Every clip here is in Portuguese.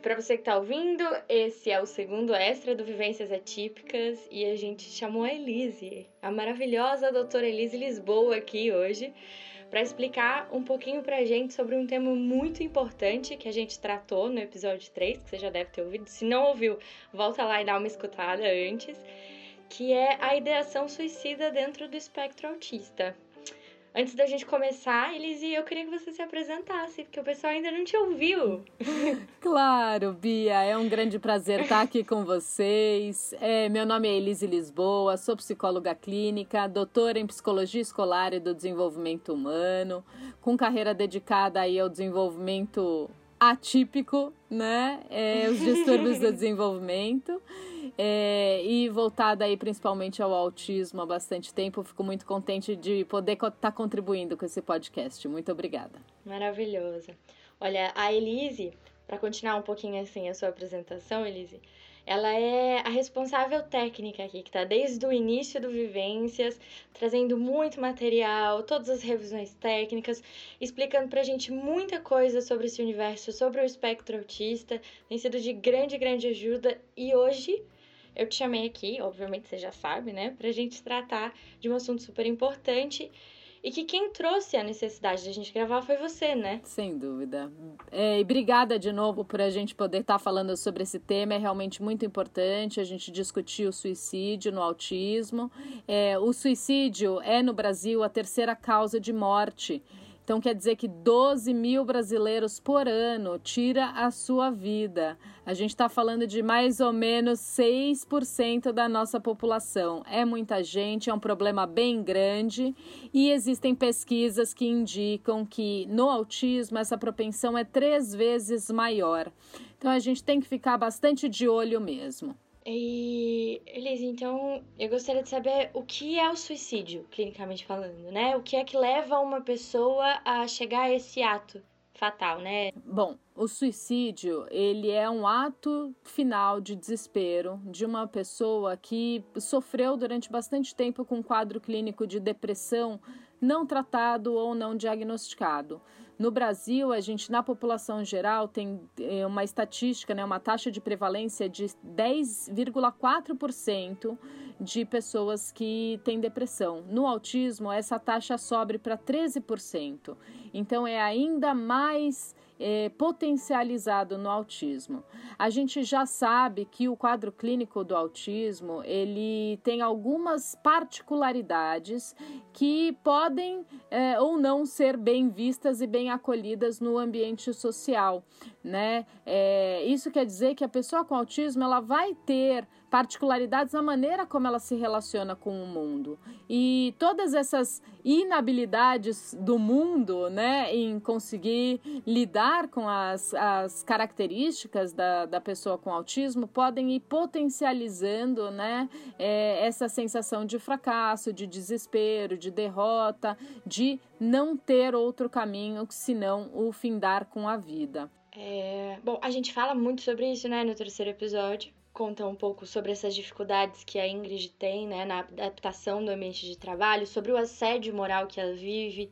para você que está ouvindo, esse é o segundo extra do Vivências Atípicas e a gente chamou a Elise, a maravilhosa doutora Elise Lisboa aqui hoje, para explicar um pouquinho para a gente sobre um tema muito importante que a gente tratou no episódio 3, que você já deve ter ouvido. Se não ouviu, volta lá e dá uma escutada antes, que é a ideação suicida dentro do espectro autista. Antes da gente começar, Elise, eu queria que você se apresentasse, porque o pessoal ainda não te ouviu. Claro, Bia, é um grande prazer estar aqui com vocês. É, meu nome é Elise Lisboa, sou psicóloga clínica, doutora em psicologia escolar e do desenvolvimento humano, com carreira dedicada aí ao desenvolvimento atípico, né? É, os distúrbios do desenvolvimento. É, e voltada aí principalmente ao autismo há bastante tempo. Fico muito contente de poder estar tá contribuindo com esse podcast. Muito obrigada. Maravilhosa. Olha, a Elise, para continuar um pouquinho assim a sua apresentação, Elise, ela é a responsável técnica aqui, que está desde o início do Vivências, trazendo muito material, todas as revisões técnicas, explicando para a gente muita coisa sobre esse universo, sobre o espectro autista. Tem sido de grande, grande ajuda e hoje eu te chamei aqui, obviamente você já sabe, né, para a gente tratar de um assunto super importante e que quem trouxe a necessidade de a gente gravar foi você, né? Sem dúvida. É, e obrigada de novo por a gente poder estar tá falando sobre esse tema. É realmente muito importante a gente discutir o suicídio no autismo. É, o suicídio é no Brasil a terceira causa de morte. Então quer dizer que 12 mil brasileiros por ano tira a sua vida. A gente está falando de mais ou menos 6% da nossa população. É muita gente, é um problema bem grande e existem pesquisas que indicam que no autismo essa propensão é três vezes maior. Então a gente tem que ficar bastante de olho mesmo. E, Elise, então eu gostaria de saber o que é o suicídio, clinicamente falando, né? O que é que leva uma pessoa a chegar a esse ato fatal, né? Bom, o suicídio, ele é um ato final de desespero de uma pessoa que sofreu durante bastante tempo com um quadro clínico de depressão não tratado ou não diagnosticado. No Brasil, a gente, na população geral, tem é, uma estatística, né, uma taxa de prevalência de 10,4% de pessoas que têm depressão. No autismo, essa taxa sobe para 13%. Então, é ainda mais é, potencializado no autismo. A gente já sabe que o quadro clínico do autismo ele tem algumas particularidades que podem é, ou não ser bem vistas e bem acolhidas no ambiente social, né? É, isso quer dizer que a pessoa com autismo ela vai ter particularidades na maneira como ela se relaciona com o mundo. E todas essas inabilidades do mundo, né, em conseguir lidar com as, as características da, da pessoa com autismo, podem ir potencializando, né, é, essa sensação de fracasso, de desespero, de derrota, de não ter outro caminho senão o findar com a vida. É, bom, a gente fala muito sobre isso, né, no terceiro episódio conta um pouco sobre essas dificuldades que a Ingrid tem né, na adaptação do ambiente de trabalho, sobre o assédio moral que ela vive,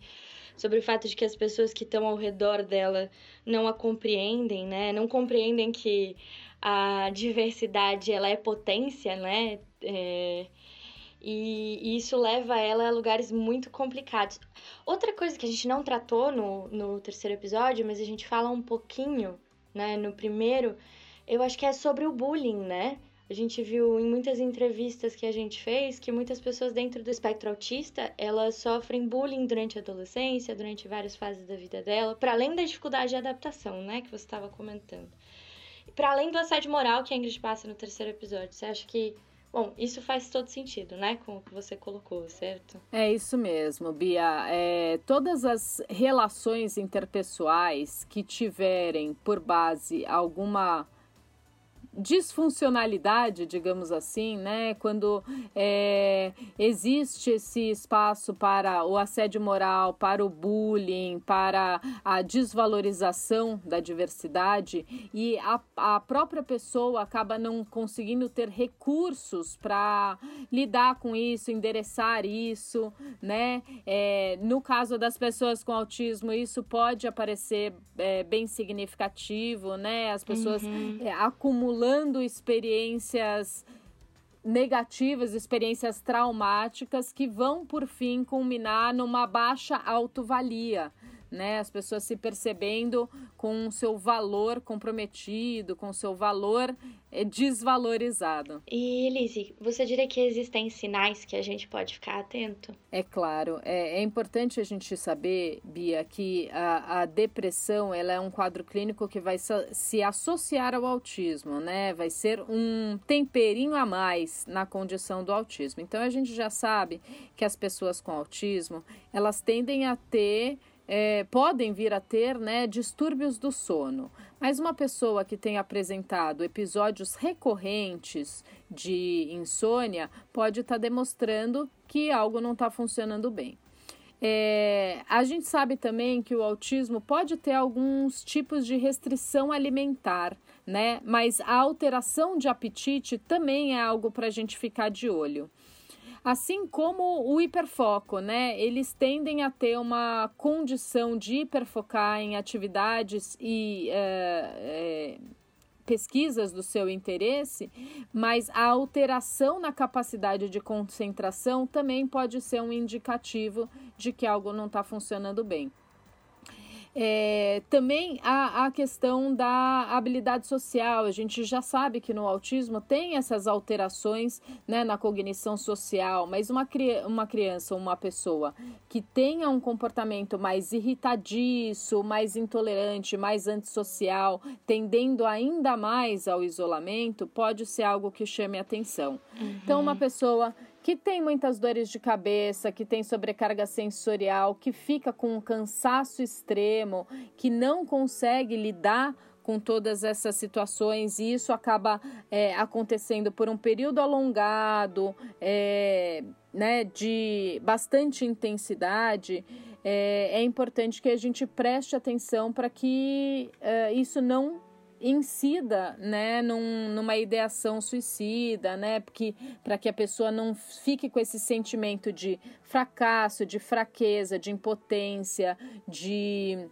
sobre o fato de que as pessoas que estão ao redor dela não a compreendem, né? Não compreendem que a diversidade ela é potência, né? É, e, e, isso leva ela a lugares muito complicados. Outra coisa que a gente não tratou no, no terceiro episódio, mas a gente fala um pouquinho, né, no primeiro, eu acho que é sobre o bullying, né? A gente viu em muitas entrevistas que a gente fez que muitas pessoas dentro do espectro autista, elas sofrem bullying durante a adolescência, durante várias fases da vida dela, para além da dificuldade de adaptação, né, que você estava comentando. Para além do assédio moral que a Ingrid passa no terceiro episódio, você acha que Bom, isso faz todo sentido, né? Com o que você colocou, certo? É isso mesmo, Bia. É, todas as relações interpessoais que tiverem por base alguma disfuncionalidade, digamos assim, né? Quando é, existe esse espaço para o assédio moral, para o bullying, para a desvalorização da diversidade e a, a própria pessoa acaba não conseguindo ter recursos para lidar com isso, endereçar isso, né? É, no caso das pessoas com autismo, isso pode aparecer é, bem significativo, né? As pessoas uhum. é, acumulando experiências negativas, experiências traumáticas que vão por fim culminar numa baixa autovalia, né? As pessoas se percebendo com o seu valor comprometido, com o seu valor é desvalorizado. E Elise, você diria que existem sinais que a gente pode ficar atento? É claro, é, é importante a gente saber, Bia, que a, a, depressão ela é um quadro clínico que vai se associar ao autismo, né? Vai ser um temperinho a mais na condição do autismo. Então a gente já sabe que as pessoas com autismo elas tendem a ter é, podem vir a ter né, distúrbios do sono. Mas uma pessoa que tem apresentado episódios recorrentes de insônia pode estar tá demonstrando que algo não está funcionando bem. É, a gente sabe também que o autismo pode ter alguns tipos de restrição alimentar, né? Mas a alteração de apetite também é algo para a gente ficar de olho. Assim como o hiperfoco, né? Eles tendem a ter uma condição de hiperfocar em atividades e é, é, pesquisas do seu interesse, mas a alteração na capacidade de concentração também pode ser um indicativo de que algo não está funcionando bem. É, também a, a questão da habilidade social. A gente já sabe que no autismo tem essas alterações né, na cognição social, mas uma, uma criança uma pessoa que tenha um comportamento mais irritadiço, mais intolerante, mais antissocial, tendendo ainda mais ao isolamento, pode ser algo que chame atenção. Uhum. Então, uma pessoa que tem muitas dores de cabeça, que tem sobrecarga sensorial, que fica com um cansaço extremo, que não consegue lidar com todas essas situações e isso acaba é, acontecendo por um período alongado, é, né, de bastante intensidade, é, é, importante que a gente preste atenção para que é, isso não incida né, num, numa ideação suicida, né, porque para que a pessoa não fique com esse sentimento de fracasso, de fraqueza, de impotência, de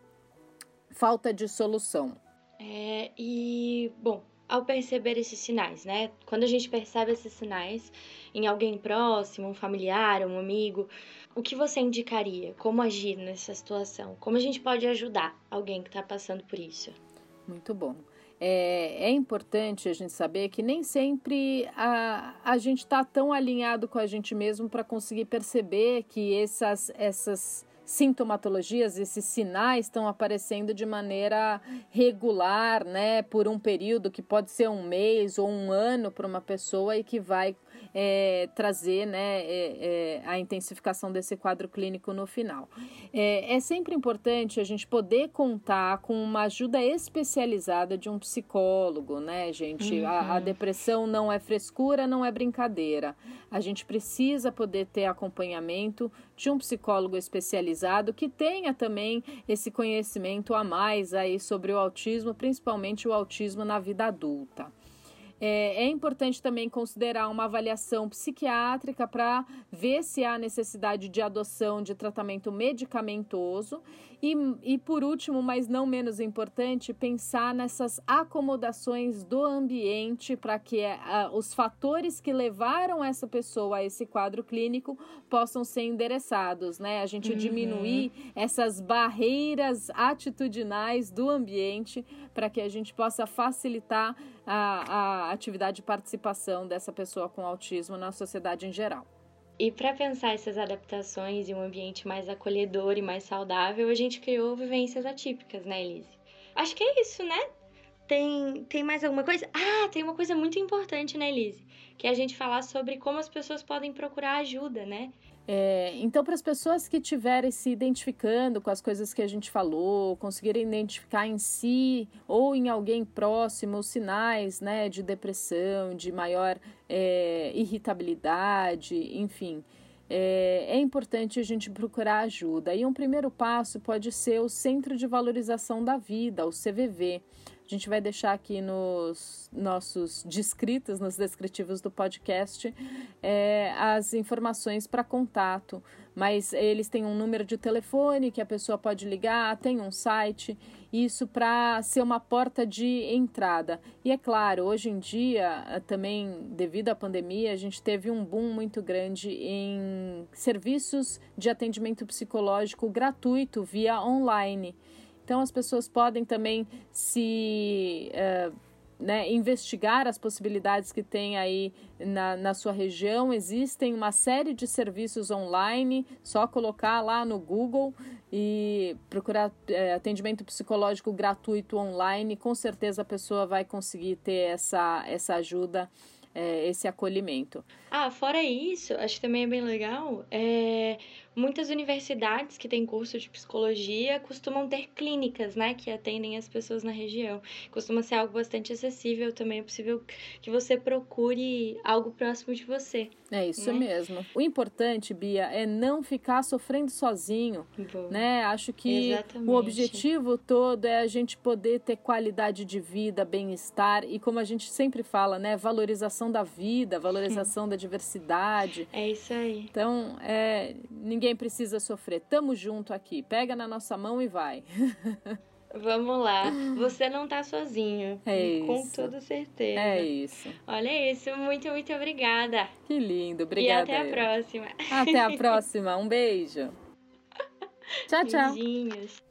falta de solução. É, e bom, ao perceber esses sinais, né? Quando a gente percebe esses sinais em alguém próximo, um familiar, um amigo, o que você indicaria? Como agir nessa situação? Como a gente pode ajudar alguém que está passando por isso? Muito bom é, é, importante a gente saber que nem sempre a, a gente está tão alinhado com a gente mesmo para conseguir perceber que essas, essas sintomatologias, esses sinais estão aparecendo de maneira regular, né, por um período que pode ser um mês ou um ano para uma pessoa e que vai é, trazer né, é, é, a intensificação desse quadro clínico no final. É, é sempre importante a gente poder contar com uma ajuda especializada de um psicólogo, né, gente? Uhum. A, a depressão não é frescura, não é brincadeira. A gente precisa poder ter acompanhamento de um psicólogo especializado que tenha também esse conhecimento a mais aí sobre o autismo, principalmente o autismo na vida adulta. É, é importante também considerar uma avaliação psiquiátrica para ver se há necessidade de adoção de tratamento medicamentoso. E, e, por último, mas não menos importante, pensar nessas acomodações do ambiente para que uh, os fatores que levaram essa pessoa a esse quadro clínico possam ser endereçados, né? A gente uhum. diminuir essas barreiras atitudinais do ambiente para que a gente possa facilitar a, a atividade de participação dessa pessoa com autismo na sociedade em geral. E para pensar essas adaptações e um ambiente mais acolhedor e mais saudável, a gente criou vivências atípicas, né, Elise? Acho que é isso, né? Tem, tem mais alguma coisa? Ah, tem uma coisa muito importante, né, Elise? Que é a gente falar sobre como as pessoas podem procurar ajuda, né? É, então, para as pessoas que estiverem se identificando com as coisas que a gente falou, conseguirem identificar em si ou em alguém próximo os sinais né, de depressão, de maior é, irritabilidade, enfim, é, é, importante a gente procurar ajuda. E um primeiro passo pode ser o Centro de Valorização da Vida, o CVV. A gente vai deixar aqui nos nossos descritos, nos descritivos do podcast, é, as informações para contato. Mas eles têm um número de telefone que a pessoa pode ligar, tem um site, isso para ser uma porta de entrada. E é claro, hoje em dia, também devido à pandemia, a gente teve um boom muito grande em serviços de atendimento psicológico gratuito via online. Então, as pessoas podem também se uh, né, investigar as possibilidades que tem aí na, na sua região. Existem uma série de serviços online, só colocar lá no Google e procurar é, atendimento psicológico gratuito online. Com certeza a pessoa vai conseguir ter essa, essa ajuda é, esse acolhimento. Ah, fora isso, acho que também é bem legal, é, muitas universidades que têm curso de psicologia costumam ter clínicas, né, que atendem as pessoas na região. Costuma ser algo bastante acessível, também é possível que você procure algo próximo de você. É isso né? mesmo. O importante, Bia, é não ficar sofrendo sozinho, Boa. né? Acho que Exatamente. o objetivo todo é a gente poder ter qualidade de vida, bem-estar e como a gente sempre fala, né, valorização da vida, valorização da diversidade. É isso aí. Então, é, ninguém precisa sofrer. Tamo junto aqui. Pega na nossa mão e vai. Vamos lá. Você não tá sozinho. É com isso. toda certeza. É isso. Olha isso. Muito, muito obrigada. Que lindo. Obrigada. E até a próxima. Até a próxima. Um beijo. Tchau, tchau. Beijinhos.